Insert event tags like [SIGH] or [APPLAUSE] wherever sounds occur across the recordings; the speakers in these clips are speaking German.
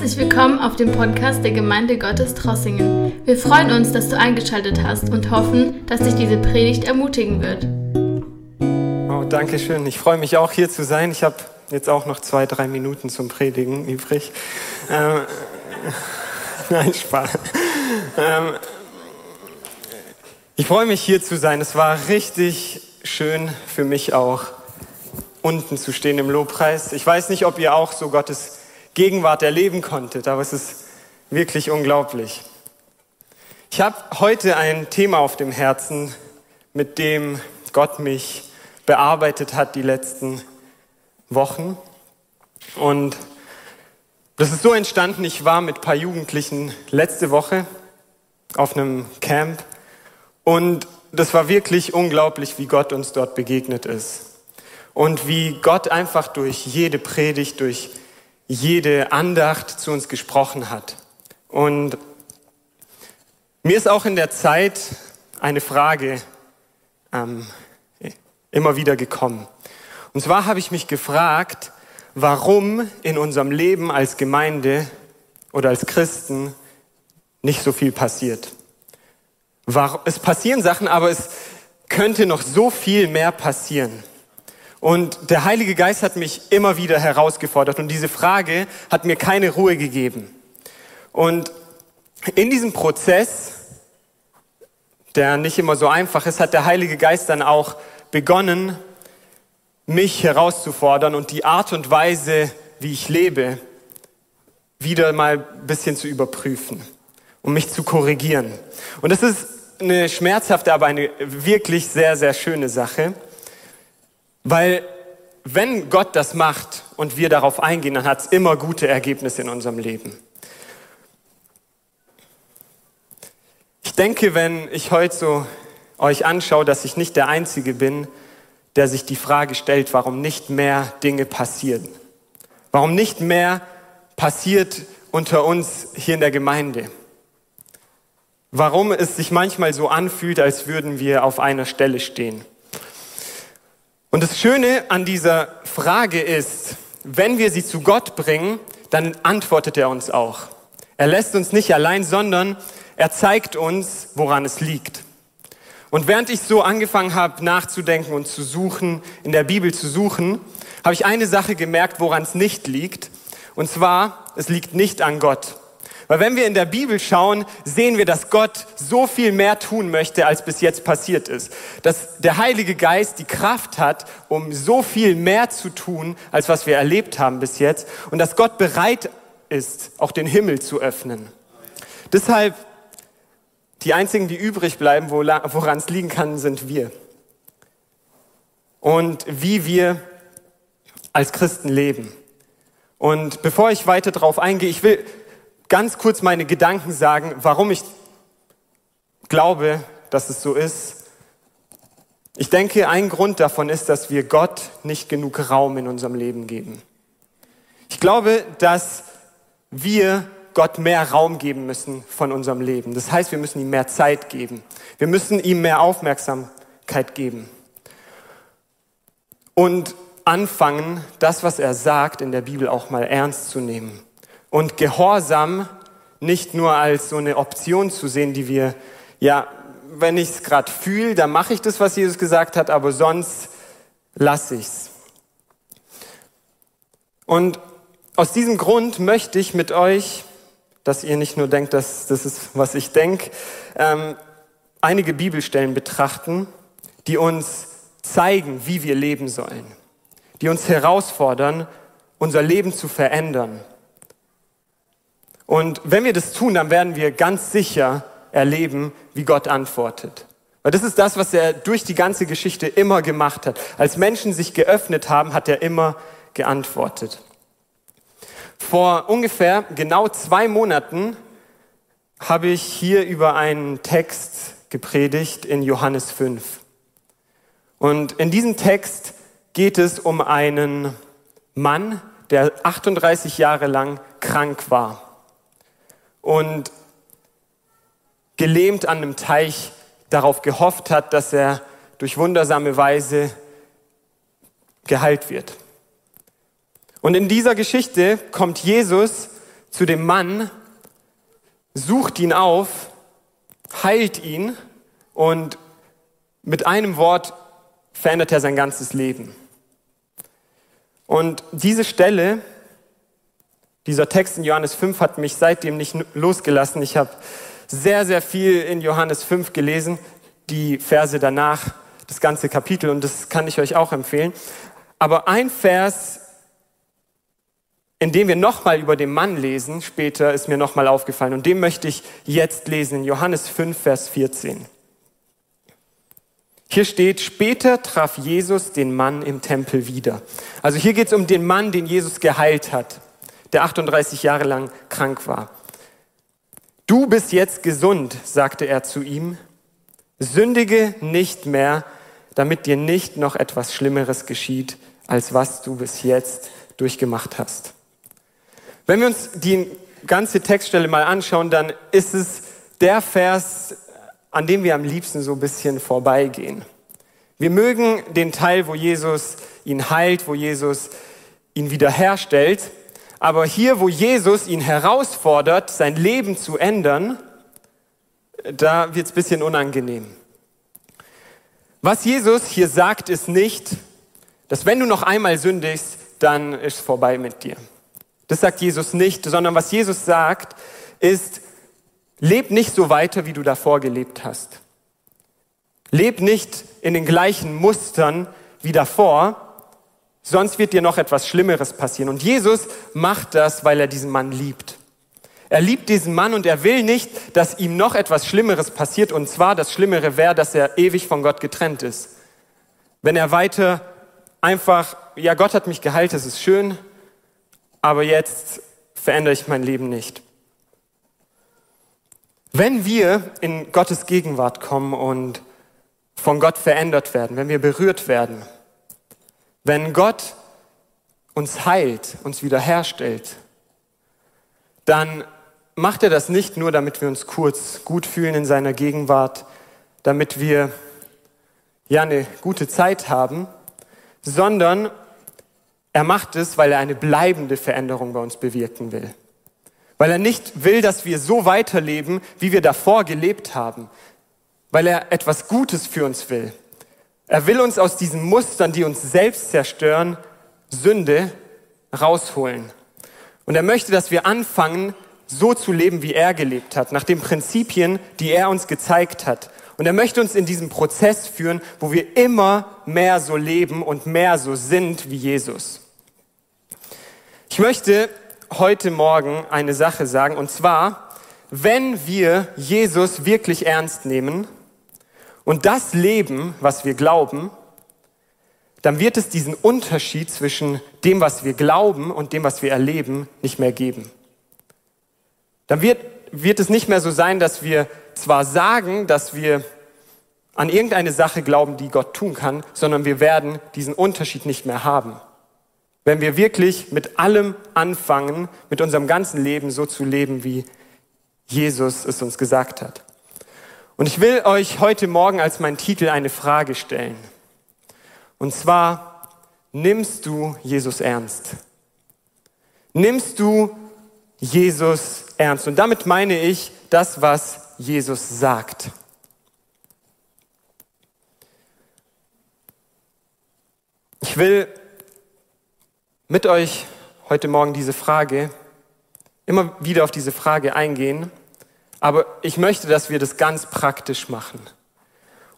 Herzlich willkommen auf dem Podcast der Gemeinde Gottes Trossingen. Wir freuen uns, dass du eingeschaltet hast und hoffen, dass dich diese Predigt ermutigen wird. Oh, danke schön. Ich freue mich auch hier zu sein. Ich habe jetzt auch noch zwei, drei Minuten zum Predigen übrig. Ähm, [LAUGHS] nein, Spaß. Ähm, ich freue mich hier zu sein. Es war richtig schön für mich auch, unten zu stehen im Lobpreis. Ich weiß nicht, ob ihr auch so Gottes Gegenwart erleben konntet, aber es ist wirklich unglaublich. Ich habe heute ein Thema auf dem Herzen, mit dem Gott mich bearbeitet hat die letzten Wochen. Und das ist so entstanden, ich war mit ein paar Jugendlichen letzte Woche auf einem Camp und das war wirklich unglaublich, wie Gott uns dort begegnet ist. Und wie Gott einfach durch jede Predigt, durch jede Andacht zu uns gesprochen hat. Und mir ist auch in der Zeit eine Frage ähm, immer wieder gekommen. Und zwar habe ich mich gefragt, warum in unserem Leben als Gemeinde oder als Christen nicht so viel passiert. Es passieren Sachen, aber es könnte noch so viel mehr passieren. Und der Heilige Geist hat mich immer wieder herausgefordert und diese Frage hat mir keine Ruhe gegeben. Und in diesem Prozess, der nicht immer so einfach ist, hat der Heilige Geist dann auch begonnen, mich herauszufordern und die Art und Weise, wie ich lebe, wieder mal ein bisschen zu überprüfen, um mich zu korrigieren. Und das ist eine schmerzhafte, aber eine wirklich sehr, sehr schöne Sache. Weil wenn Gott das macht und wir darauf eingehen, dann hat es immer gute Ergebnisse in unserem Leben. Ich denke, wenn ich heute so euch anschaue, dass ich nicht der Einzige bin, der sich die Frage stellt, warum nicht mehr Dinge passieren. Warum nicht mehr passiert unter uns hier in der Gemeinde. Warum es sich manchmal so anfühlt, als würden wir auf einer Stelle stehen. Und das Schöne an dieser Frage ist, wenn wir sie zu Gott bringen, dann antwortet er uns auch. Er lässt uns nicht allein, sondern er zeigt uns, woran es liegt. Und während ich so angefangen habe, nachzudenken und zu suchen, in der Bibel zu suchen, habe ich eine Sache gemerkt, woran es nicht liegt. Und zwar, es liegt nicht an Gott. Weil wenn wir in der Bibel schauen, sehen wir, dass Gott so viel mehr tun möchte, als bis jetzt passiert ist. Dass der Heilige Geist die Kraft hat, um so viel mehr zu tun, als was wir erlebt haben bis jetzt. Und dass Gott bereit ist, auch den Himmel zu öffnen. Deshalb, die einzigen, die übrig bleiben, woran es liegen kann, sind wir. Und wie wir als Christen leben. Und bevor ich weiter darauf eingehe, ich will ganz kurz meine Gedanken sagen, warum ich glaube, dass es so ist. Ich denke, ein Grund davon ist, dass wir Gott nicht genug Raum in unserem Leben geben. Ich glaube, dass wir Gott mehr Raum geben müssen von unserem Leben. Das heißt, wir müssen ihm mehr Zeit geben. Wir müssen ihm mehr Aufmerksamkeit geben. Und anfangen, das, was er sagt in der Bibel auch mal ernst zu nehmen und Gehorsam nicht nur als so eine Option zu sehen, die wir, ja, wenn ich es gerade fühle, dann mache ich das, was Jesus gesagt hat, aber sonst lasse ich's. Und aus diesem Grund möchte ich mit euch, dass ihr nicht nur denkt, dass das ist, was ich denke, ähm, einige Bibelstellen betrachten, die uns zeigen, wie wir leben sollen, die uns herausfordern, unser Leben zu verändern und wenn wir das tun, dann werden wir ganz sicher erleben, wie Gott antwortet. Weil das ist das, was er durch die ganze Geschichte immer gemacht hat. Als Menschen sich geöffnet haben, hat er immer geantwortet. Vor ungefähr genau zwei Monaten habe ich hier über einen Text gepredigt in Johannes 5. Und in diesem Text geht es um einen Mann, der 38 Jahre lang krank war und gelähmt an einem Teich darauf gehofft hat, dass er durch wundersame Weise geheilt wird. Und in dieser Geschichte kommt Jesus zu dem Mann, sucht ihn auf, heilt ihn und mit einem Wort verändert er sein ganzes Leben. Und diese Stelle, dieser Text in Johannes 5 hat mich seitdem nicht losgelassen. Ich habe sehr, sehr viel in Johannes 5 gelesen, die Verse danach, das ganze Kapitel, und das kann ich euch auch empfehlen. Aber ein Vers, in dem wir nochmal über den Mann lesen, später ist mir nochmal aufgefallen, und den möchte ich jetzt lesen, in Johannes 5, Vers 14. Hier steht, später traf Jesus den Mann im Tempel wieder. Also hier geht es um den Mann, den Jesus geheilt hat, der 38 Jahre lang krank war. Du bist jetzt gesund, sagte er zu ihm. Sündige nicht mehr, damit dir nicht noch etwas Schlimmeres geschieht, als was du bis jetzt durchgemacht hast. Wenn wir uns die ganze Textstelle mal anschauen, dann ist es der Vers, an dem wir am liebsten so ein bisschen vorbeigehen. Wir mögen den Teil, wo Jesus ihn heilt, wo Jesus ihn wiederherstellt. Aber hier, wo Jesus ihn herausfordert, sein Leben zu ändern, da wird es ein bisschen unangenehm. Was Jesus hier sagt, ist nicht, dass wenn du noch einmal sündigst, dann ist vorbei mit dir. Das sagt Jesus nicht, sondern was Jesus sagt, ist, Leb nicht so weiter, wie du davor gelebt hast. Leb nicht in den gleichen Mustern wie davor, sonst wird dir noch etwas Schlimmeres passieren. Und Jesus macht das, weil er diesen Mann liebt. Er liebt diesen Mann und er will nicht, dass ihm noch etwas Schlimmeres passiert. Und zwar das Schlimmere wäre, dass er ewig von Gott getrennt ist. Wenn er weiter einfach, ja, Gott hat mich geheilt, das ist schön, aber jetzt verändere ich mein Leben nicht. Wenn wir in Gottes Gegenwart kommen und von Gott verändert werden, wenn wir berührt werden, wenn Gott uns heilt, uns wiederherstellt, dann macht er das nicht nur, damit wir uns kurz gut fühlen in seiner Gegenwart, damit wir ja eine gute Zeit haben, sondern er macht es, weil er eine bleibende Veränderung bei uns bewirken will weil er nicht will, dass wir so weiterleben, wie wir davor gelebt haben, weil er etwas Gutes für uns will. Er will uns aus diesen Mustern, die uns selbst zerstören, Sünde rausholen. Und er möchte, dass wir anfangen, so zu leben, wie er gelebt hat, nach den Prinzipien, die er uns gezeigt hat. Und er möchte uns in diesem Prozess führen, wo wir immer mehr so leben und mehr so sind wie Jesus. Ich möchte heute Morgen eine Sache sagen, und zwar, wenn wir Jesus wirklich ernst nehmen und das leben, was wir glauben, dann wird es diesen Unterschied zwischen dem, was wir glauben und dem, was wir erleben, nicht mehr geben. Dann wird, wird es nicht mehr so sein, dass wir zwar sagen, dass wir an irgendeine Sache glauben, die Gott tun kann, sondern wir werden diesen Unterschied nicht mehr haben wenn wir wirklich mit allem anfangen, mit unserem ganzen Leben so zu leben, wie Jesus es uns gesagt hat. Und ich will euch heute Morgen als mein Titel eine Frage stellen. Und zwar, nimmst du Jesus ernst? Nimmst du Jesus ernst? Und damit meine ich das, was Jesus sagt. Ich will mit euch heute Morgen diese Frage, immer wieder auf diese Frage eingehen. Aber ich möchte, dass wir das ganz praktisch machen.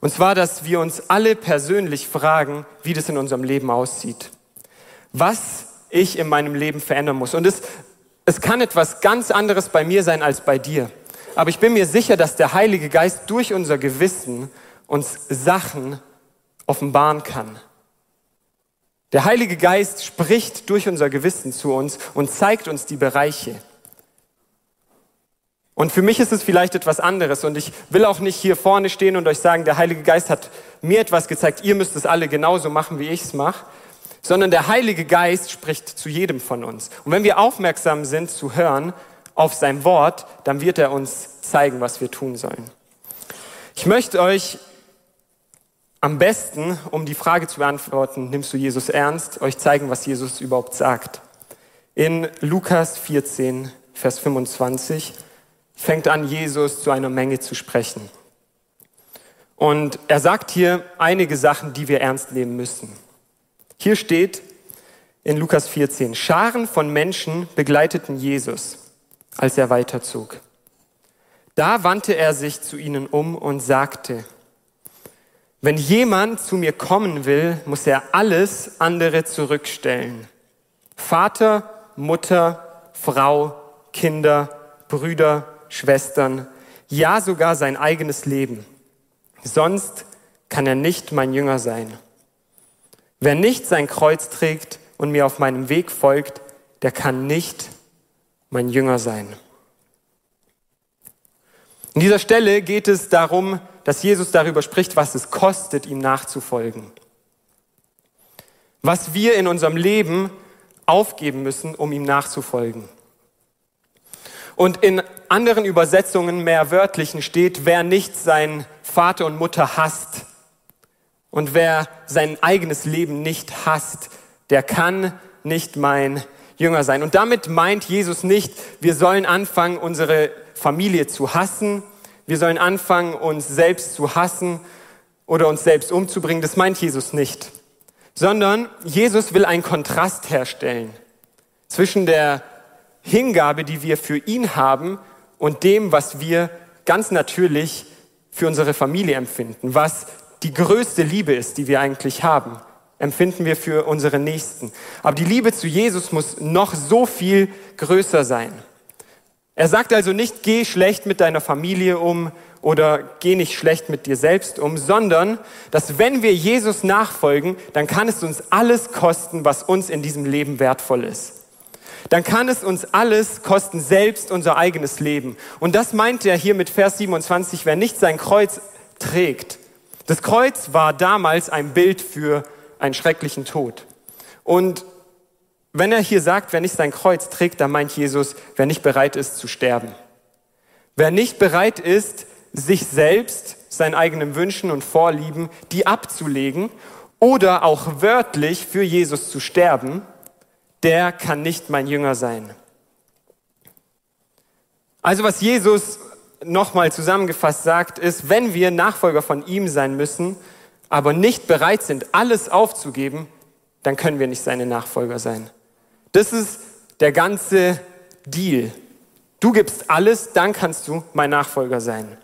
Und zwar, dass wir uns alle persönlich fragen, wie das in unserem Leben aussieht. Was ich in meinem Leben verändern muss. Und es, es kann etwas ganz anderes bei mir sein als bei dir. Aber ich bin mir sicher, dass der Heilige Geist durch unser Gewissen uns Sachen offenbaren kann. Der Heilige Geist spricht durch unser Gewissen zu uns und zeigt uns die Bereiche. Und für mich ist es vielleicht etwas anderes und ich will auch nicht hier vorne stehen und euch sagen, der Heilige Geist hat mir etwas gezeigt, ihr müsst es alle genauso machen, wie ich es mache, sondern der Heilige Geist spricht zu jedem von uns. Und wenn wir aufmerksam sind zu hören auf sein Wort, dann wird er uns zeigen, was wir tun sollen. Ich möchte euch am besten, um die Frage zu beantworten, nimmst du Jesus ernst, euch zeigen, was Jesus überhaupt sagt. In Lukas 14, Vers 25, fängt an, Jesus zu einer Menge zu sprechen. Und er sagt hier einige Sachen, die wir ernst nehmen müssen. Hier steht in Lukas 14, Scharen von Menschen begleiteten Jesus, als er weiterzog. Da wandte er sich zu ihnen um und sagte, wenn jemand zu mir kommen will, muss er alles andere zurückstellen. Vater, Mutter, Frau, Kinder, Brüder, Schwestern, ja sogar sein eigenes Leben. Sonst kann er nicht mein Jünger sein. Wer nicht sein Kreuz trägt und mir auf meinem Weg folgt, der kann nicht mein Jünger sein. In dieser Stelle geht es darum, dass Jesus darüber spricht, was es kostet, ihm nachzufolgen. Was wir in unserem Leben aufgeben müssen, um ihm nachzufolgen. Und in anderen Übersetzungen, mehr wörtlichen, steht, wer nicht seinen Vater und Mutter hasst und wer sein eigenes Leben nicht hasst, der kann nicht mein Jünger sein. Und damit meint Jesus nicht, wir sollen anfangen, unsere Familie zu hassen, wir sollen anfangen, uns selbst zu hassen oder uns selbst umzubringen. Das meint Jesus nicht. Sondern Jesus will einen Kontrast herstellen zwischen der Hingabe, die wir für ihn haben und dem, was wir ganz natürlich für unsere Familie empfinden, was die größte Liebe ist, die wir eigentlich haben, empfinden wir für unsere Nächsten. Aber die Liebe zu Jesus muss noch so viel größer sein. Er sagt also nicht, geh schlecht mit deiner Familie um oder geh nicht schlecht mit dir selbst um, sondern dass wenn wir Jesus nachfolgen, dann kann es uns alles kosten, was uns in diesem Leben wertvoll ist. Dann kann es uns alles kosten, selbst unser eigenes Leben. Und das meint er hier mit Vers 27, wer nicht sein Kreuz trägt. Das Kreuz war damals ein Bild für einen schrecklichen Tod. Und wenn er hier sagt, wer nicht sein Kreuz trägt, dann meint Jesus, wer nicht bereit ist zu sterben. Wer nicht bereit ist, sich selbst, seinen eigenen Wünschen und Vorlieben, die abzulegen oder auch wörtlich für Jesus zu sterben, der kann nicht mein Jünger sein. Also was Jesus nochmal zusammengefasst sagt, ist, wenn wir Nachfolger von ihm sein müssen, aber nicht bereit sind, alles aufzugeben, dann können wir nicht seine Nachfolger sein. Das ist der ganze Deal. Du gibst alles, dann kannst du mein Nachfolger sein.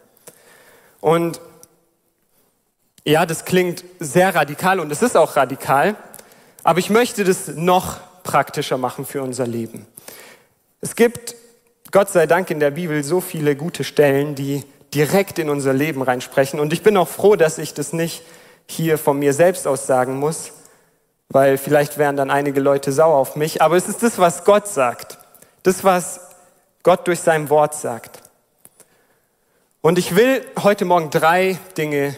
Und ja, das klingt sehr radikal und es ist auch radikal, aber ich möchte das noch praktischer machen für unser Leben. Es gibt, Gott sei Dank, in der Bibel so viele gute Stellen, die direkt in unser Leben reinsprechen. Und ich bin auch froh, dass ich das nicht hier von mir selbst aus sagen muss, weil vielleicht wären dann einige Leute sauer auf mich, aber es ist das, was Gott sagt. Das, was Gott durch sein Wort sagt. Und ich will heute Morgen drei Dinge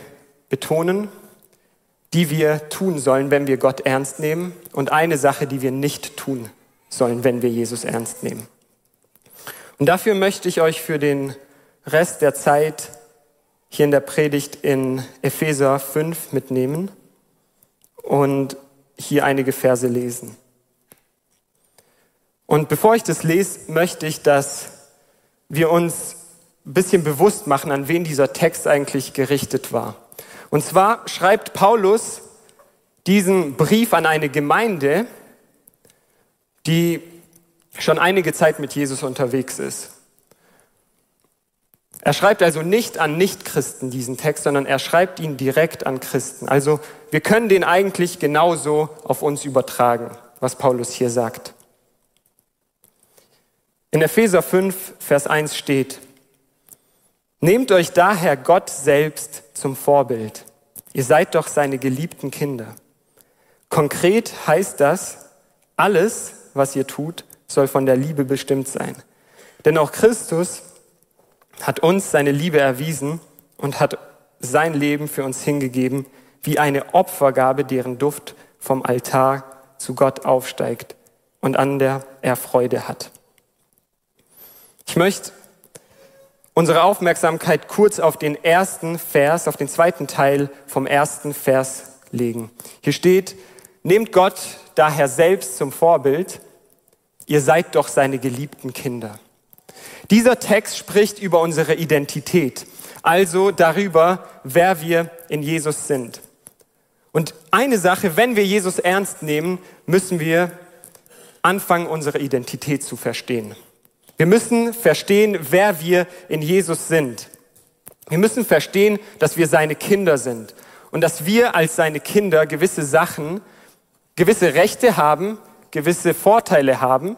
betonen, die wir tun sollen, wenn wir Gott ernst nehmen und eine Sache, die wir nicht tun sollen, wenn wir Jesus ernst nehmen. Und dafür möchte ich euch für den Rest der Zeit hier in der Predigt in Epheser 5 mitnehmen und hier einige Verse lesen. Und bevor ich das lese, möchte ich, dass wir uns ein bisschen bewusst machen, an wen dieser Text eigentlich gerichtet war. Und zwar schreibt Paulus diesen Brief an eine Gemeinde, die schon einige Zeit mit Jesus unterwegs ist. Er schreibt also nicht an Nichtchristen diesen Text, sondern er schreibt ihn direkt an Christen. Also wir können den eigentlich genauso auf uns übertragen, was Paulus hier sagt. In Epheser 5, Vers 1 steht, Nehmt euch daher Gott selbst zum Vorbild. Ihr seid doch seine geliebten Kinder. Konkret heißt das, alles, was ihr tut, soll von der Liebe bestimmt sein. Denn auch Christus hat uns seine Liebe erwiesen und hat sein Leben für uns hingegeben, wie eine Opfergabe, deren Duft vom Altar zu Gott aufsteigt und an der er Freude hat. Ich möchte unsere Aufmerksamkeit kurz auf den ersten Vers, auf den zweiten Teil vom ersten Vers legen. Hier steht, nehmt Gott daher selbst zum Vorbild, ihr seid doch seine geliebten Kinder. Dieser Text spricht über unsere Identität, also darüber, wer wir in Jesus sind. Und eine Sache, wenn wir Jesus ernst nehmen, müssen wir anfangen, unsere Identität zu verstehen. Wir müssen verstehen, wer wir in Jesus sind. Wir müssen verstehen, dass wir seine Kinder sind und dass wir als seine Kinder gewisse Sachen, gewisse Rechte haben, gewisse Vorteile haben,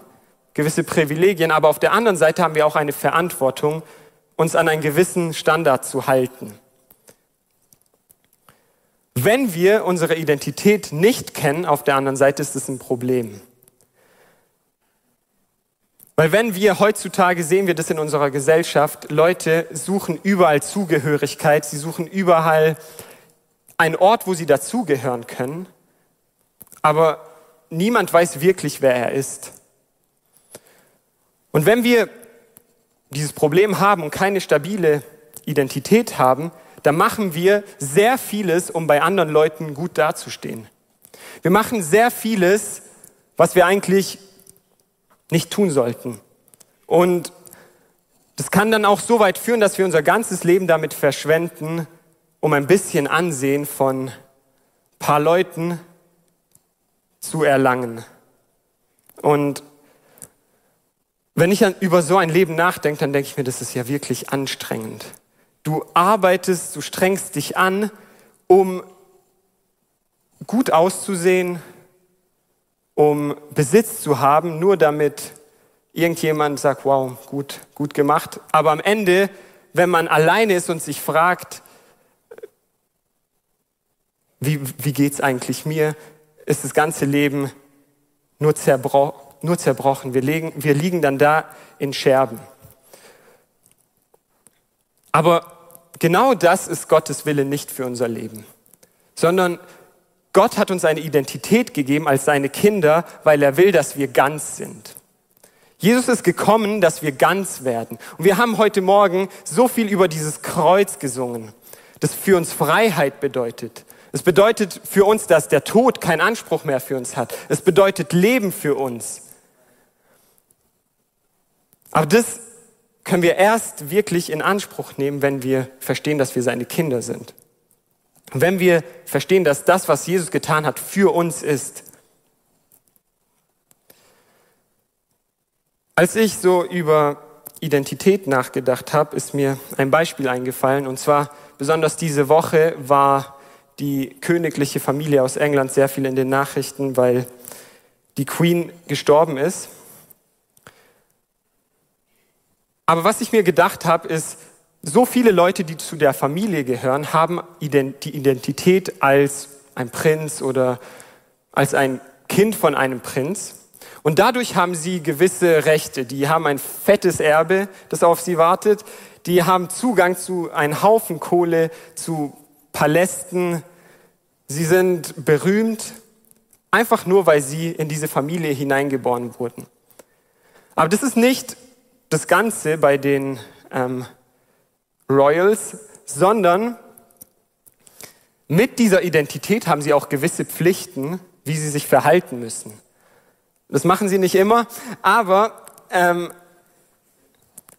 gewisse Privilegien, aber auf der anderen Seite haben wir auch eine Verantwortung, uns an einen gewissen Standard zu halten. Wenn wir unsere Identität nicht kennen, auf der anderen Seite ist es ein Problem. Weil wenn wir heutzutage sehen wir das in unserer Gesellschaft, Leute suchen überall Zugehörigkeit, sie suchen überall einen Ort, wo sie dazugehören können, aber niemand weiß wirklich, wer er ist. Und wenn wir dieses Problem haben und keine stabile Identität haben, dann machen wir sehr vieles, um bei anderen Leuten gut dazustehen. Wir machen sehr vieles, was wir eigentlich nicht tun sollten. Und das kann dann auch so weit führen, dass wir unser ganzes Leben damit verschwenden, um ein bisschen Ansehen von paar Leuten zu erlangen. Und wenn ich über so ein Leben nachdenke, dann denke ich mir, das ist ja wirklich anstrengend. Du arbeitest, du strengst dich an, um gut auszusehen, um Besitz zu haben, nur damit irgendjemand sagt, wow, gut, gut gemacht. Aber am Ende, wenn man alleine ist und sich fragt, wie, wie geht's eigentlich mir, ist das ganze Leben nur, zerbro nur zerbrochen. Wir, legen, wir liegen dann da in Scherben. Aber genau das ist Gottes Wille nicht für unser Leben, sondern Gott hat uns eine Identität gegeben als seine Kinder, weil er will, dass wir ganz sind. Jesus ist gekommen, dass wir ganz werden. Und wir haben heute Morgen so viel über dieses Kreuz gesungen, das für uns Freiheit bedeutet. Es bedeutet für uns, dass der Tod keinen Anspruch mehr für uns hat. Es bedeutet Leben für uns. Aber das können wir erst wirklich in Anspruch nehmen, wenn wir verstehen, dass wir seine Kinder sind. Wenn wir verstehen, dass das, was Jesus getan hat, für uns ist. Als ich so über Identität nachgedacht habe, ist mir ein Beispiel eingefallen. Und zwar besonders diese Woche war die königliche Familie aus England sehr viel in den Nachrichten, weil die Queen gestorben ist. Aber was ich mir gedacht habe, ist, so viele Leute, die zu der Familie gehören, haben die Identität als ein Prinz oder als ein Kind von einem Prinz. Und dadurch haben sie gewisse Rechte. Die haben ein fettes Erbe, das auf sie wartet. Die haben Zugang zu einem Haufen Kohle, zu Palästen. Sie sind berühmt, einfach nur, weil sie in diese Familie hineingeboren wurden. Aber das ist nicht das Ganze bei den ähm, Royals, sondern mit dieser Identität haben sie auch gewisse Pflichten, wie sie sich verhalten müssen. Das machen sie nicht immer, aber ähm,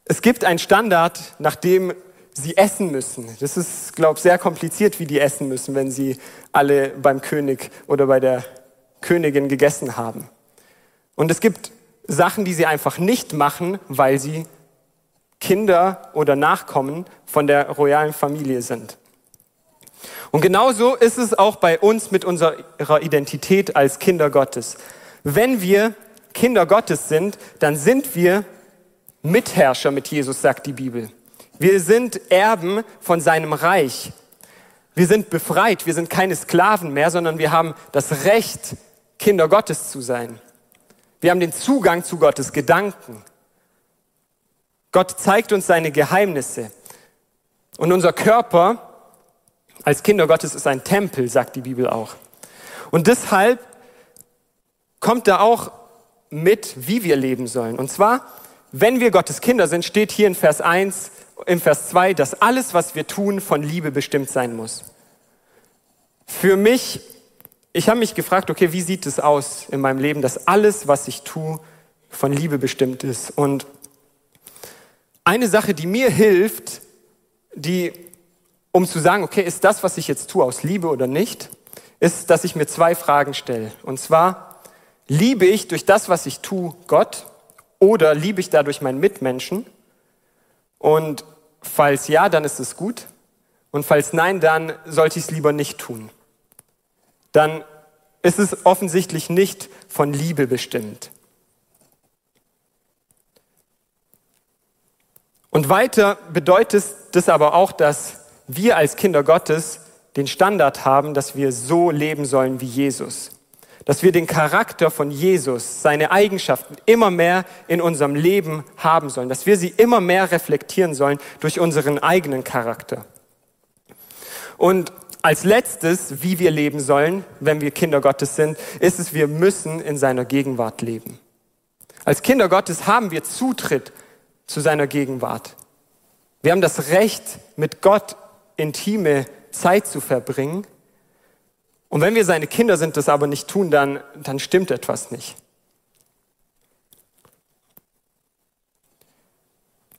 es gibt einen Standard, nach dem sie essen müssen. Das ist, glaube ich, sehr kompliziert, wie die essen müssen, wenn sie alle beim König oder bei der Königin gegessen haben. Und es gibt Sachen, die sie einfach nicht machen, weil sie Kinder oder Nachkommen von der royalen Familie sind. Und genauso ist es auch bei uns mit unserer Identität als Kinder Gottes. Wenn wir Kinder Gottes sind, dann sind wir Mitherrscher mit Jesus, sagt die Bibel. Wir sind Erben von seinem Reich. Wir sind befreit, wir sind keine Sklaven mehr, sondern wir haben das Recht, Kinder Gottes zu sein. Wir haben den Zugang zu Gottes Gedanken. Gott zeigt uns seine Geheimnisse. Und unser Körper als Kinder Gottes ist ein Tempel, sagt die Bibel auch. Und deshalb kommt da auch mit, wie wir leben sollen. Und zwar, wenn wir Gottes Kinder sind, steht hier in Vers 1, im Vers 2, dass alles, was wir tun, von Liebe bestimmt sein muss. Für mich ich habe mich gefragt, okay, wie sieht es aus in meinem Leben, dass alles, was ich tue, von Liebe bestimmt ist. Und eine Sache, die mir hilft, die, um zu sagen, okay, ist das, was ich jetzt tue, aus Liebe oder nicht, ist, dass ich mir zwei Fragen stelle. Und zwar, liebe ich durch das, was ich tue, Gott oder liebe ich dadurch meinen Mitmenschen? Und falls ja, dann ist es gut. Und falls nein, dann sollte ich es lieber nicht tun. Dann ist es offensichtlich nicht von Liebe bestimmt. Und weiter bedeutet das aber auch, dass wir als Kinder Gottes den Standard haben, dass wir so leben sollen wie Jesus. Dass wir den Charakter von Jesus, seine Eigenschaften immer mehr in unserem Leben haben sollen. Dass wir sie immer mehr reflektieren sollen durch unseren eigenen Charakter. Und als letztes, wie wir leben sollen, wenn wir Kinder Gottes sind, ist es, wir müssen in seiner Gegenwart leben. Als Kinder Gottes haben wir Zutritt zu seiner Gegenwart. Wir haben das Recht, mit Gott intime Zeit zu verbringen. Und wenn wir seine Kinder sind, das aber nicht tun, dann, dann stimmt etwas nicht.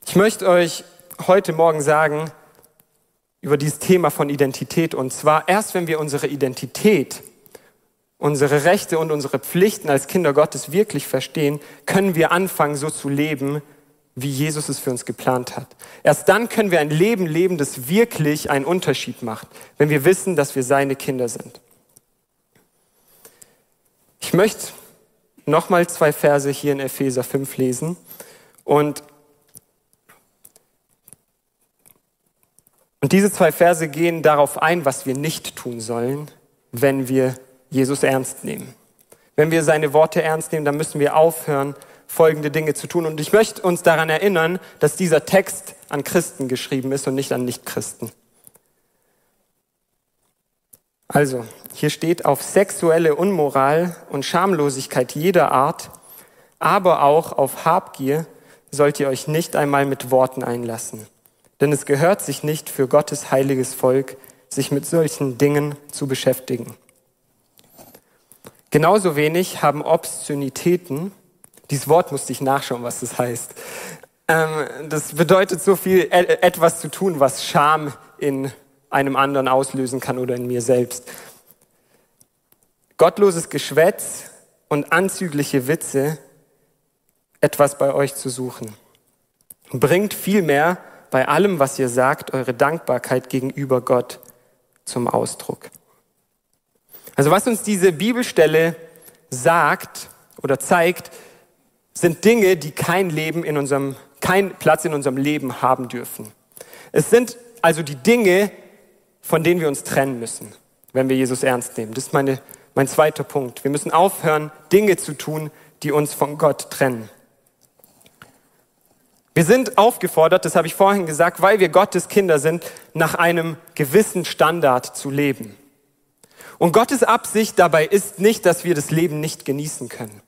Ich möchte euch heute Morgen sagen über dieses Thema von Identität. Und zwar erst, wenn wir unsere Identität, unsere Rechte und unsere Pflichten als Kinder Gottes wirklich verstehen, können wir anfangen, so zu leben, wie Jesus es für uns geplant hat. Erst dann können wir ein Leben leben, das wirklich einen Unterschied macht, wenn wir wissen, dass wir seine Kinder sind. Ich möchte nochmal zwei Verse hier in Epheser 5 lesen und Und diese zwei Verse gehen darauf ein, was wir nicht tun sollen, wenn wir Jesus ernst nehmen. Wenn wir seine Worte ernst nehmen, dann müssen wir aufhören, folgende Dinge zu tun. Und ich möchte uns daran erinnern, dass dieser Text an Christen geschrieben ist und nicht an Nichtchristen. Also, hier steht auf sexuelle Unmoral und Schamlosigkeit jeder Art, aber auch auf Habgier sollt ihr euch nicht einmal mit Worten einlassen. Denn es gehört sich nicht für Gottes heiliges Volk, sich mit solchen Dingen zu beschäftigen. Genauso wenig haben Obszönitäten dieses Wort musste ich nachschauen, was das heißt. Ähm, das bedeutet so viel, e-, etwas zu tun, was Scham in einem anderen auslösen kann oder in mir selbst. Gottloses Geschwätz und anzügliche Witze etwas bei euch zu suchen. Bringt vielmehr bei allem, was ihr sagt, eure Dankbarkeit gegenüber Gott zum Ausdruck. Also was uns diese Bibelstelle sagt oder zeigt, sind Dinge, die kein Leben in unserem, keinen Platz in unserem Leben haben dürfen. Es sind also die Dinge, von denen wir uns trennen müssen, wenn wir Jesus ernst nehmen. Das ist meine, mein zweiter Punkt. Wir müssen aufhören, Dinge zu tun, die uns von Gott trennen. Wir sind aufgefordert, das habe ich vorhin gesagt, weil wir Gottes Kinder sind, nach einem gewissen Standard zu leben. Und Gottes Absicht dabei ist nicht, dass wir das Leben nicht genießen können.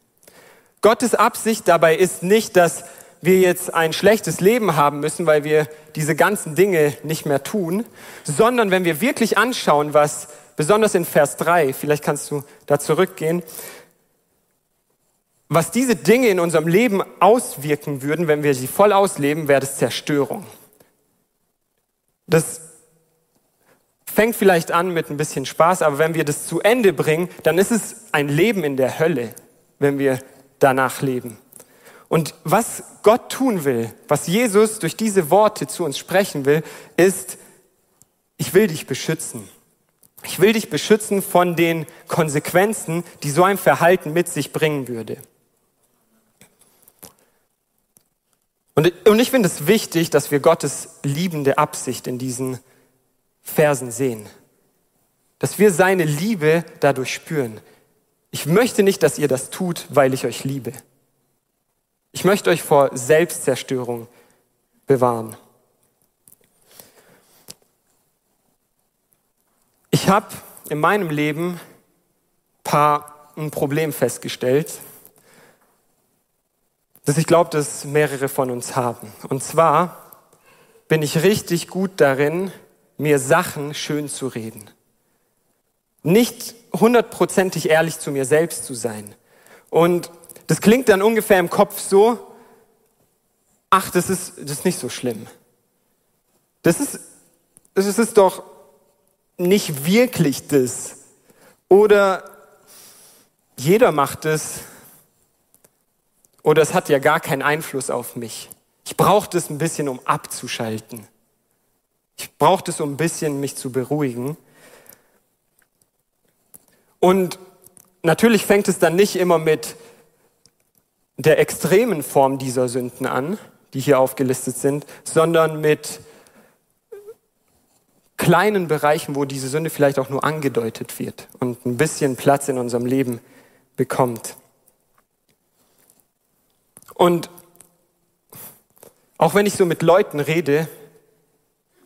Gottes Absicht dabei ist nicht, dass wir jetzt ein schlechtes Leben haben müssen, weil wir diese ganzen Dinge nicht mehr tun, sondern wenn wir wirklich anschauen, was besonders in Vers 3, vielleicht kannst du da zurückgehen, was diese Dinge in unserem Leben auswirken würden, wenn wir sie voll ausleben, wäre das Zerstörung. Das fängt vielleicht an mit ein bisschen Spaß, aber wenn wir das zu Ende bringen, dann ist es ein Leben in der Hölle, wenn wir danach leben. Und was Gott tun will, was Jesus durch diese Worte zu uns sprechen will, ist, ich will dich beschützen. Ich will dich beschützen von den Konsequenzen, die so ein Verhalten mit sich bringen würde. Und, ich finde es wichtig, dass wir Gottes liebende Absicht in diesen Versen sehen. Dass wir seine Liebe dadurch spüren. Ich möchte nicht, dass ihr das tut, weil ich euch liebe. Ich möchte euch vor Selbstzerstörung bewahren. Ich habe in meinem Leben paar ein Problem festgestellt, das ich glaube, dass mehrere von uns haben. Und zwar bin ich richtig gut darin, mir Sachen schön zu reden. Nicht hundertprozentig ehrlich zu mir selbst zu sein. Und das klingt dann ungefähr im Kopf so, ach, das ist, das ist nicht so schlimm. Das ist, das ist doch nicht wirklich das. Oder jeder macht es. Oder es hat ja gar keinen Einfluss auf mich. Ich brauche das ein bisschen, um abzuschalten. Ich brauche das, um ein bisschen mich zu beruhigen. Und natürlich fängt es dann nicht immer mit der extremen Form dieser Sünden an, die hier aufgelistet sind, sondern mit kleinen Bereichen, wo diese Sünde vielleicht auch nur angedeutet wird und ein bisschen Platz in unserem Leben bekommt. Und auch wenn ich so mit Leuten rede,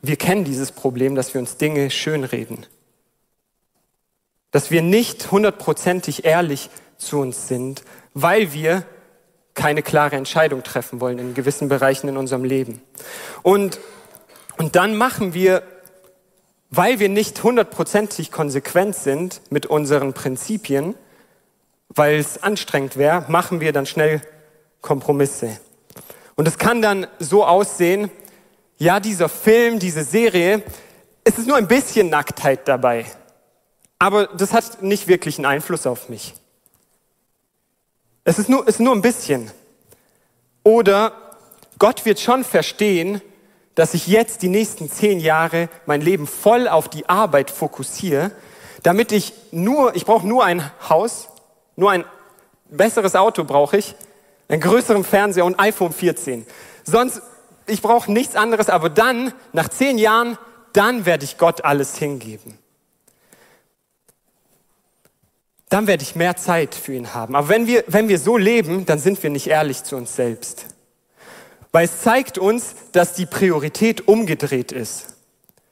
wir kennen dieses Problem, dass wir uns Dinge schönreden. Dass wir nicht hundertprozentig ehrlich zu uns sind, weil wir keine klare Entscheidung treffen wollen in gewissen Bereichen in unserem Leben. Und, und dann machen wir, weil wir nicht hundertprozentig konsequent sind mit unseren Prinzipien, weil es anstrengend wäre, machen wir dann schnell Kompromisse. Und es kann dann so aussehen, ja, dieser Film, diese Serie, es ist nur ein bisschen Nacktheit dabei. Aber das hat nicht wirklich einen Einfluss auf mich. Es ist nur, ist nur ein bisschen. Oder Gott wird schon verstehen, dass ich jetzt die nächsten zehn Jahre mein Leben voll auf die Arbeit fokussiere, damit ich nur, ich brauche nur ein Haus, nur ein besseres Auto brauche ich, einen größeren Fernseher und iPhone 14. Sonst, ich brauche nichts anderes, aber dann, nach zehn Jahren, dann werde ich Gott alles hingeben. Dann werde ich mehr Zeit für ihn haben. Aber wenn wir, wenn wir so leben, dann sind wir nicht ehrlich zu uns selbst. Weil es zeigt uns, dass die Priorität umgedreht ist.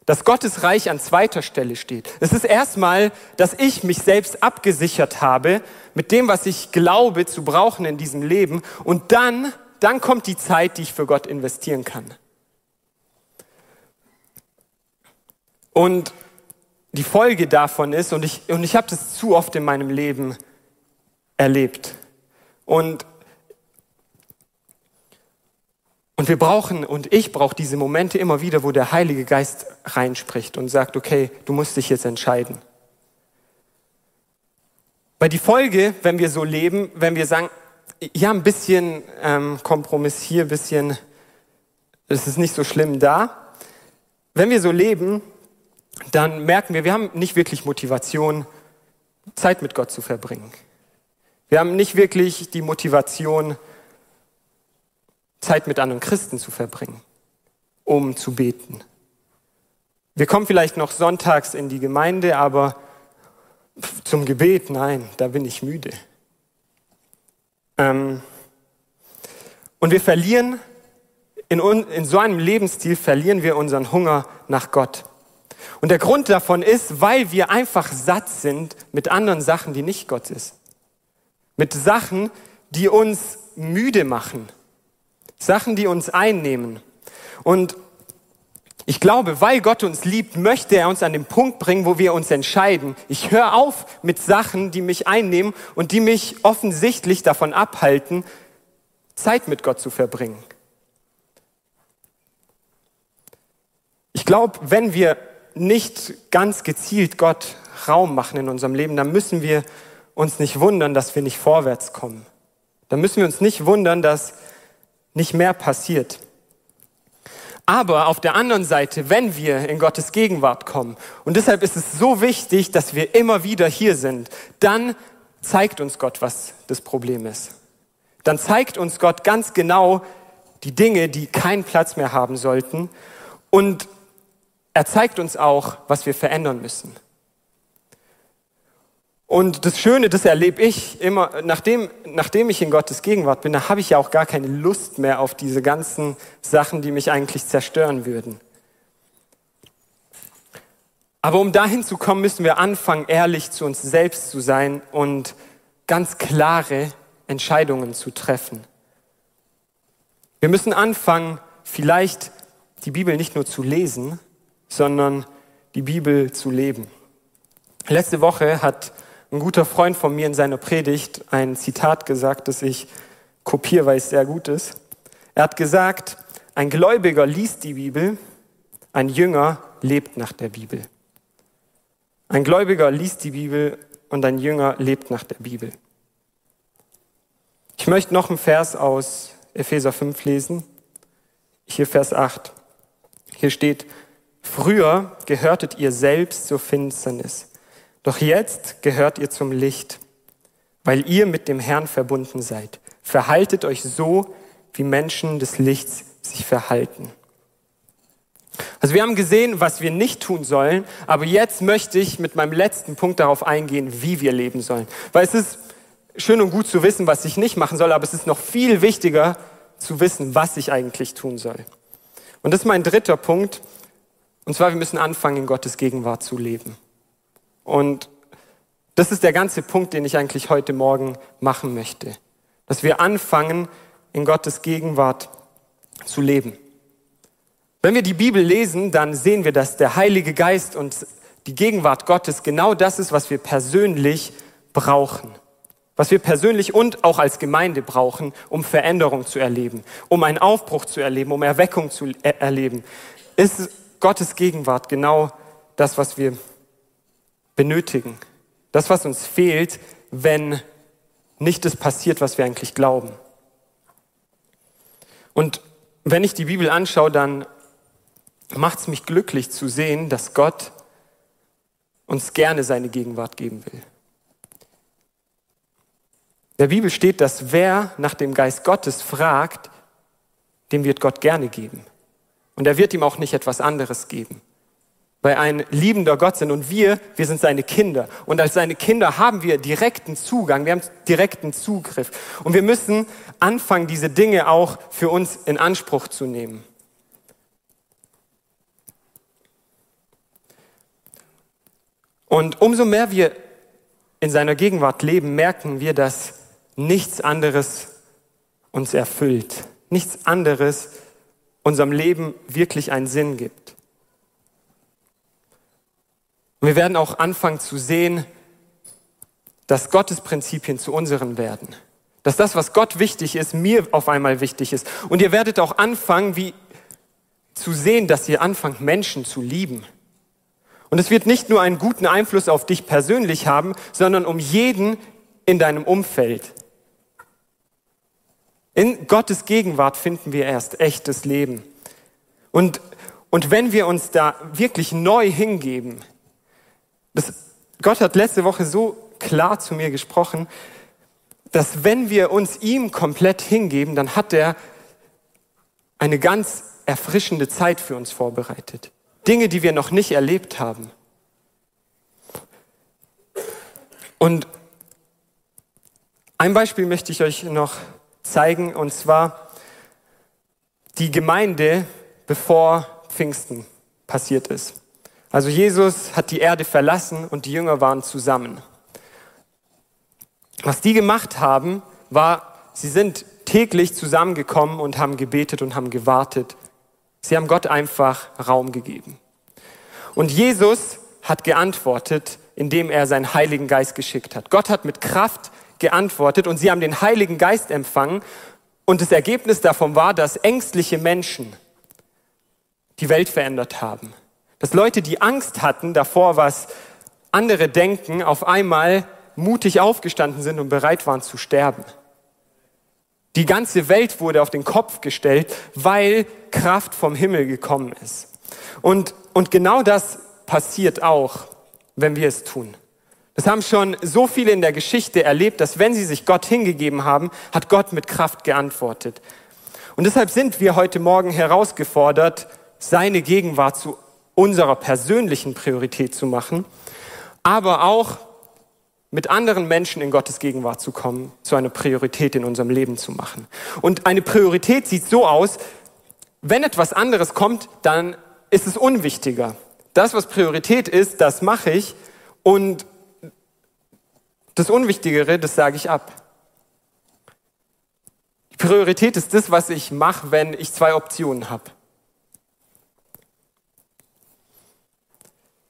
Dass Gottes Reich an zweiter Stelle steht. Es ist erstmal, dass ich mich selbst abgesichert habe mit dem, was ich glaube zu brauchen in diesem Leben. Und dann, dann kommt die Zeit, die ich für Gott investieren kann. Und die Folge davon ist, und ich, und ich habe das zu oft in meinem Leben erlebt. Und und wir brauchen, und ich brauche diese Momente immer wieder, wo der Heilige Geist reinspricht und sagt, okay, du musst dich jetzt entscheiden. Weil die Folge, wenn wir so leben, wenn wir sagen, ja, ein bisschen ähm, Kompromiss hier, ein bisschen, es ist nicht so schlimm da. Wenn wir so leben, dann merken wir, wir haben nicht wirklich Motivation, Zeit mit Gott zu verbringen. Wir haben nicht wirklich die Motivation, Zeit mit anderen Christen zu verbringen, um zu beten. Wir kommen vielleicht noch sonntags in die Gemeinde, aber zum Gebet, nein, da bin ich müde. Ähm und wir verlieren, in, in so einem Lebensstil verlieren wir unseren Hunger nach Gott. Und der Grund davon ist, weil wir einfach satt sind mit anderen Sachen, die nicht Gott ist. Mit Sachen, die uns müde machen, Sachen, die uns einnehmen. Und ich glaube, weil Gott uns liebt, möchte er uns an den Punkt bringen, wo wir uns entscheiden. Ich höre auf mit Sachen, die mich einnehmen und die mich offensichtlich davon abhalten, Zeit mit Gott zu verbringen. Ich glaube, wenn wir nicht ganz gezielt Gott Raum machen in unserem Leben, dann müssen wir uns nicht wundern, dass wir nicht vorwärts kommen. Dann müssen wir uns nicht wundern, dass nicht mehr passiert. Aber auf der anderen Seite, wenn wir in Gottes Gegenwart kommen, und deshalb ist es so wichtig, dass wir immer wieder hier sind, dann zeigt uns Gott, was das Problem ist. Dann zeigt uns Gott ganz genau die Dinge, die keinen Platz mehr haben sollten. Und er zeigt uns auch, was wir verändern müssen. Und das Schöne, das erlebe ich immer, nachdem, nachdem ich in Gottes Gegenwart bin, da habe ich ja auch gar keine Lust mehr auf diese ganzen Sachen, die mich eigentlich zerstören würden. Aber um dahin zu kommen, müssen wir anfangen, ehrlich zu uns selbst zu sein und ganz klare Entscheidungen zu treffen. Wir müssen anfangen, vielleicht die Bibel nicht nur zu lesen, sondern die Bibel zu leben. Letzte Woche hat ein guter Freund von mir in seiner Predigt ein Zitat gesagt, das ich kopiere, weil es sehr gut ist. Er hat gesagt, ein Gläubiger liest die Bibel, ein Jünger lebt nach der Bibel. Ein Gläubiger liest die Bibel und ein Jünger lebt nach der Bibel. Ich möchte noch einen Vers aus Epheser 5 lesen. Hier Vers 8. Hier steht, früher gehörtet ihr selbst zur Finsternis, doch jetzt gehört ihr zum Licht, weil ihr mit dem Herrn verbunden seid. Verhaltet euch so, wie Menschen des Lichts sich verhalten. Also wir haben gesehen, was wir nicht tun sollen, aber jetzt möchte ich mit meinem letzten Punkt darauf eingehen, wie wir leben sollen. Weil es ist schön und gut zu wissen, was ich nicht machen soll, aber es ist noch viel wichtiger zu wissen, was ich eigentlich tun soll. Und das ist mein dritter Punkt. Und zwar, wir müssen anfangen, in Gottes Gegenwart zu leben. Und das ist der ganze Punkt, den ich eigentlich heute Morgen machen möchte. Dass wir anfangen, in Gottes Gegenwart zu leben. Wenn wir die Bibel lesen, dann sehen wir, dass der Heilige Geist und die Gegenwart Gottes genau das ist, was wir persönlich brauchen. Was wir persönlich und auch als Gemeinde brauchen, um Veränderung zu erleben, um einen Aufbruch zu erleben, um Erweckung zu er erleben, ist Gottes Gegenwart genau das, was wir benötigen. Das, was uns fehlt, wenn nicht das passiert, was wir eigentlich glauben. Und wenn ich die Bibel anschaue, dann macht es mich glücklich zu sehen, dass Gott uns gerne seine Gegenwart geben will. Der Bibel steht, dass wer nach dem Geist Gottes fragt, dem wird Gott gerne geben. Und er wird ihm auch nicht etwas anderes geben. Weil ein liebender Gott sind und wir, wir sind seine Kinder. Und als seine Kinder haben wir direkten Zugang, wir haben direkten Zugriff. Und wir müssen anfangen, diese Dinge auch für uns in Anspruch zu nehmen. Und umso mehr wir in seiner Gegenwart leben, merken wir, dass nichts anderes uns erfüllt, nichts anderes unserem Leben wirklich einen Sinn gibt. Und wir werden auch anfangen zu sehen, dass Gottes Prinzipien zu unseren werden. Dass das, was Gott wichtig ist, mir auf einmal wichtig ist. Und ihr werdet auch anfangen, wie zu sehen, dass ihr anfangt, Menschen zu lieben. Und es wird nicht nur einen guten Einfluss auf dich persönlich haben, sondern um jeden in deinem Umfeld. In Gottes Gegenwart finden wir erst echtes Leben. Und, und wenn wir uns da wirklich neu hingeben, das, Gott hat letzte Woche so klar zu mir gesprochen, dass wenn wir uns ihm komplett hingeben, dann hat er eine ganz erfrischende Zeit für uns vorbereitet. Dinge, die wir noch nicht erlebt haben. Und ein Beispiel möchte ich euch noch zeigen, und zwar die Gemeinde, bevor Pfingsten passiert ist. Also Jesus hat die Erde verlassen und die Jünger waren zusammen. Was die gemacht haben, war, sie sind täglich zusammengekommen und haben gebetet und haben gewartet. Sie haben Gott einfach Raum gegeben. Und Jesus hat geantwortet, indem er seinen Heiligen Geist geschickt hat. Gott hat mit Kraft geantwortet und sie haben den Heiligen Geist empfangen. Und das Ergebnis davon war, dass ängstliche Menschen die Welt verändert haben. Dass Leute, die Angst hatten davor, was andere denken, auf einmal mutig aufgestanden sind und bereit waren zu sterben. Die ganze Welt wurde auf den Kopf gestellt, weil Kraft vom Himmel gekommen ist. Und, und genau das passiert auch, wenn wir es tun. Das haben schon so viele in der Geschichte erlebt, dass wenn sie sich Gott hingegeben haben, hat Gott mit Kraft geantwortet. Und deshalb sind wir heute Morgen herausgefordert, seine Gegenwart zu unserer persönlichen Priorität zu machen, aber auch mit anderen Menschen in Gottes Gegenwart zu kommen, zu einer Priorität in unserem Leben zu machen. Und eine Priorität sieht so aus, wenn etwas anderes kommt, dann ist es unwichtiger. Das, was Priorität ist, das mache ich und das Unwichtigere, das sage ich ab. Die Priorität ist das, was ich mache, wenn ich zwei Optionen habe.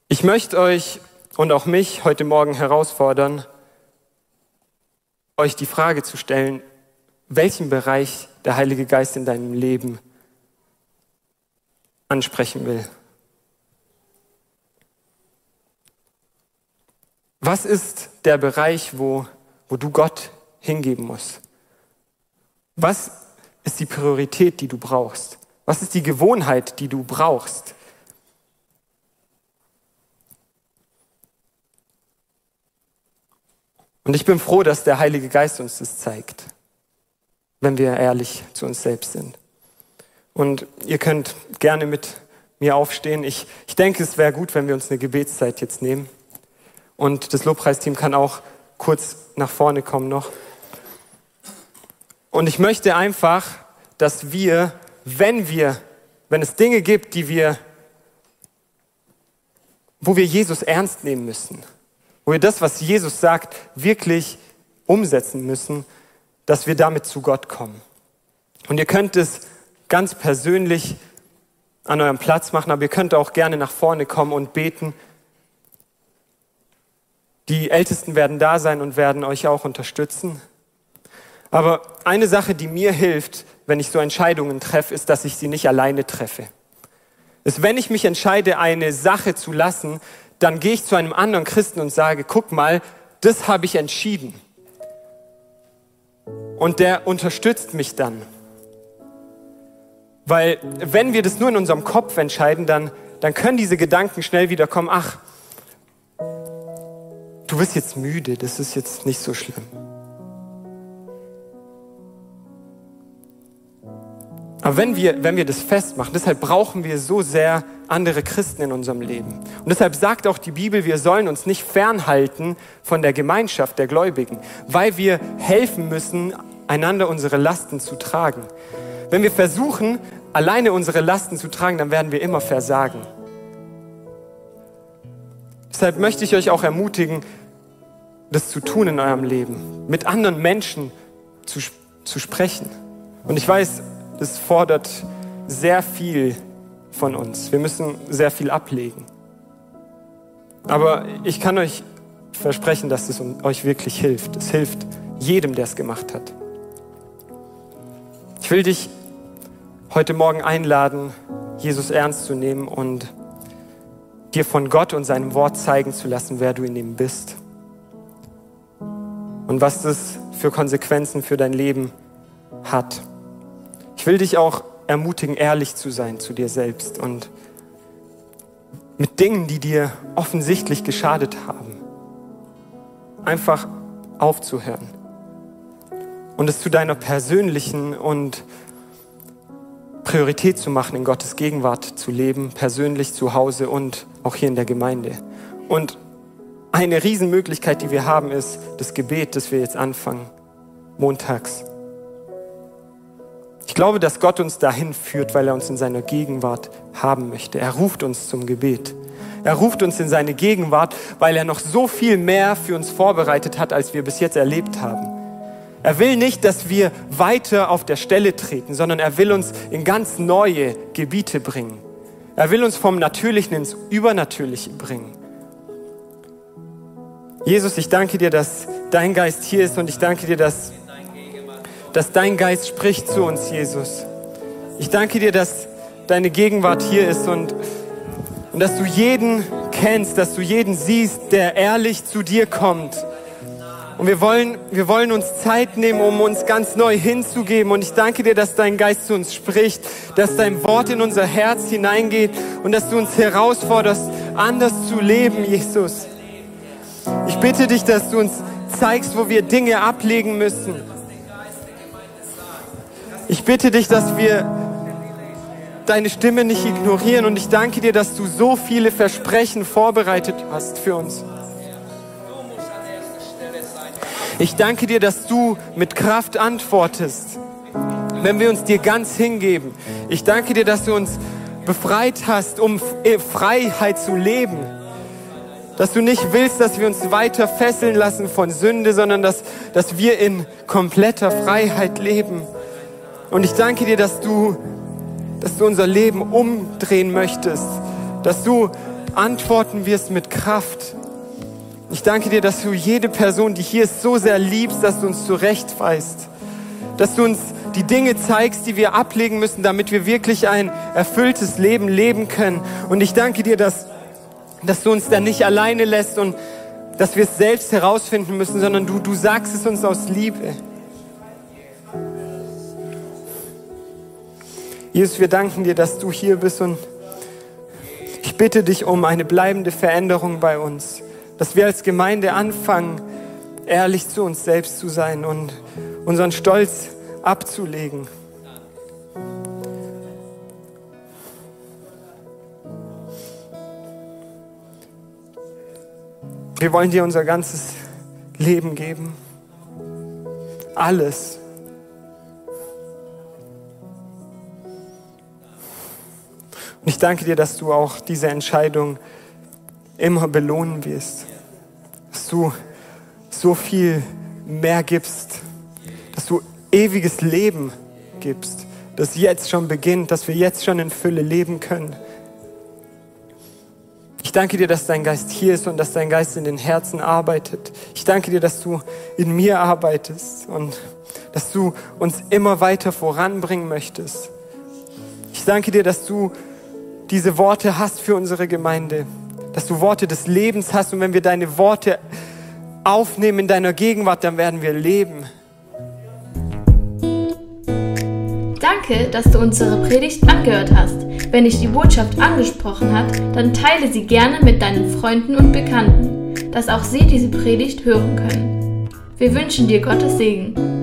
Ich möchte euch und auch mich heute Morgen herausfordern, euch die Frage zu stellen, welchen Bereich der Heilige Geist in deinem Leben ansprechen will. Was ist der Bereich, wo, wo du Gott hingeben musst? Was ist die Priorität, die du brauchst? Was ist die Gewohnheit, die du brauchst? Und ich bin froh, dass der Heilige Geist uns das zeigt, wenn wir ehrlich zu uns selbst sind. Und ihr könnt gerne mit mir aufstehen. Ich, ich denke, es wäre gut, wenn wir uns eine Gebetszeit jetzt nehmen. Und das Lobpreisteam kann auch kurz nach vorne kommen noch. Und ich möchte einfach, dass wir, wenn wir, wenn es Dinge gibt, die wir, wo wir Jesus ernst nehmen müssen, wo wir das, was Jesus sagt, wirklich umsetzen müssen, dass wir damit zu Gott kommen. Und ihr könnt es ganz persönlich an eurem Platz machen, aber ihr könnt auch gerne nach vorne kommen und beten. Die Ältesten werden da sein und werden euch auch unterstützen. Aber eine Sache, die mir hilft, wenn ich so Entscheidungen treffe, ist, dass ich sie nicht alleine treffe. Ist, wenn ich mich entscheide, eine Sache zu lassen, dann gehe ich zu einem anderen Christen und sage, guck mal, das habe ich entschieden. Und der unterstützt mich dann. Weil wenn wir das nur in unserem Kopf entscheiden, dann, dann können diese Gedanken schnell wieder kommen, ach, du bist jetzt müde, das ist jetzt nicht so schlimm. Aber wenn wir, wenn wir das festmachen, deshalb brauchen wir so sehr andere Christen in unserem Leben. Und deshalb sagt auch die Bibel, wir sollen uns nicht fernhalten von der Gemeinschaft der Gläubigen, weil wir helfen müssen, einander unsere Lasten zu tragen. Wenn wir versuchen, alleine unsere Lasten zu tragen, dann werden wir immer versagen. Deshalb möchte ich euch auch ermutigen, das zu tun in eurem Leben, mit anderen Menschen zu, zu sprechen. Und ich weiß, das fordert sehr viel von uns. Wir müssen sehr viel ablegen. Aber ich kann euch versprechen, dass es euch wirklich hilft. Es hilft jedem, der es gemacht hat. Ich will dich heute Morgen einladen, Jesus ernst zu nehmen und dir von Gott und seinem Wort zeigen zu lassen, wer du in ihm bist und was das für Konsequenzen für dein Leben hat. Ich will dich auch ermutigen, ehrlich zu sein zu dir selbst und mit Dingen, die dir offensichtlich geschadet haben, einfach aufzuhören und es zu deiner persönlichen und Priorität zu machen, in Gottes Gegenwart zu leben, persönlich zu Hause und auch hier in der Gemeinde. Und eine Riesenmöglichkeit, die wir haben, ist das Gebet, das wir jetzt anfangen, montags. Ich glaube, dass Gott uns dahin führt, weil er uns in seiner Gegenwart haben möchte. Er ruft uns zum Gebet. Er ruft uns in seine Gegenwart, weil er noch so viel mehr für uns vorbereitet hat, als wir bis jetzt erlebt haben. Er will nicht, dass wir weiter auf der Stelle treten, sondern er will uns in ganz neue Gebiete bringen. Er will uns vom Natürlichen ins Übernatürliche bringen. Jesus, ich danke dir, dass dein Geist hier ist und ich danke dir, dass, dass dein Geist spricht zu uns, Jesus. Ich danke dir, dass deine Gegenwart hier ist und, und dass du jeden kennst, dass du jeden siehst, der ehrlich zu dir kommt und wir wollen, wir wollen uns Zeit nehmen, um uns ganz neu hinzugeben. Und ich danke dir, dass dein Geist zu uns spricht, dass dein Wort in unser Herz hineingeht und dass du uns herausforderst, anders zu leben, Jesus. Ich bitte dich, dass du uns zeigst, wo wir Dinge ablegen müssen. Ich bitte dich, dass wir deine Stimme nicht ignorieren und ich danke dir, dass du so viele Versprechen vorbereitet hast für uns. Ich danke dir, dass du mit Kraft antwortest, wenn wir uns dir ganz hingeben. Ich danke dir, dass du uns befreit hast, um äh, Freiheit zu leben. Dass du nicht willst, dass wir uns weiter fesseln lassen von Sünde, sondern dass, dass wir in kompletter Freiheit leben. Und ich danke dir, dass du, dass du unser Leben umdrehen möchtest, dass du antworten wirst mit Kraft, ich danke dir, dass du jede Person, die hier ist, so sehr liebst, dass du uns zurechtweist. dass du uns die Dinge zeigst, die wir ablegen müssen, damit wir wirklich ein erfülltes Leben leben können. Und ich danke dir, dass, dass du uns da nicht alleine lässt und dass wir es selbst herausfinden müssen, sondern du, du sagst es uns aus Liebe. Jesus, wir danken dir, dass du hier bist und ich bitte dich um eine bleibende Veränderung bei uns, dass wir als Gemeinde anfangen, ehrlich zu uns selbst zu sein und unseren Stolz abzulegen. Wir wollen dir unser ganzes Leben geben. Alles. Und ich danke dir, dass du auch diese Entscheidung immer belohnen wirst. Dass du so viel mehr gibst. Dass du ewiges Leben gibst. Das jetzt schon beginnt, dass wir jetzt schon in Fülle leben können. Ich danke dir, dass dein Geist hier ist und dass dein Geist in den Herzen arbeitet. Ich danke dir, dass du in mir arbeitest und dass du uns immer weiter voranbringen möchtest. Ich danke dir, dass du diese Worte hast für unsere Gemeinde, dass du Worte des Lebens hast und wenn wir deine Worte aufnehmen in deiner Gegenwart, dann werden wir leben. Danke, dass du unsere Predigt angehört hast. Wenn dich die Botschaft angesprochen hat, dann teile sie gerne mit deinen Freunden und Bekannten, dass auch sie diese Predigt hören können. Wir wünschen dir Gottes Segen.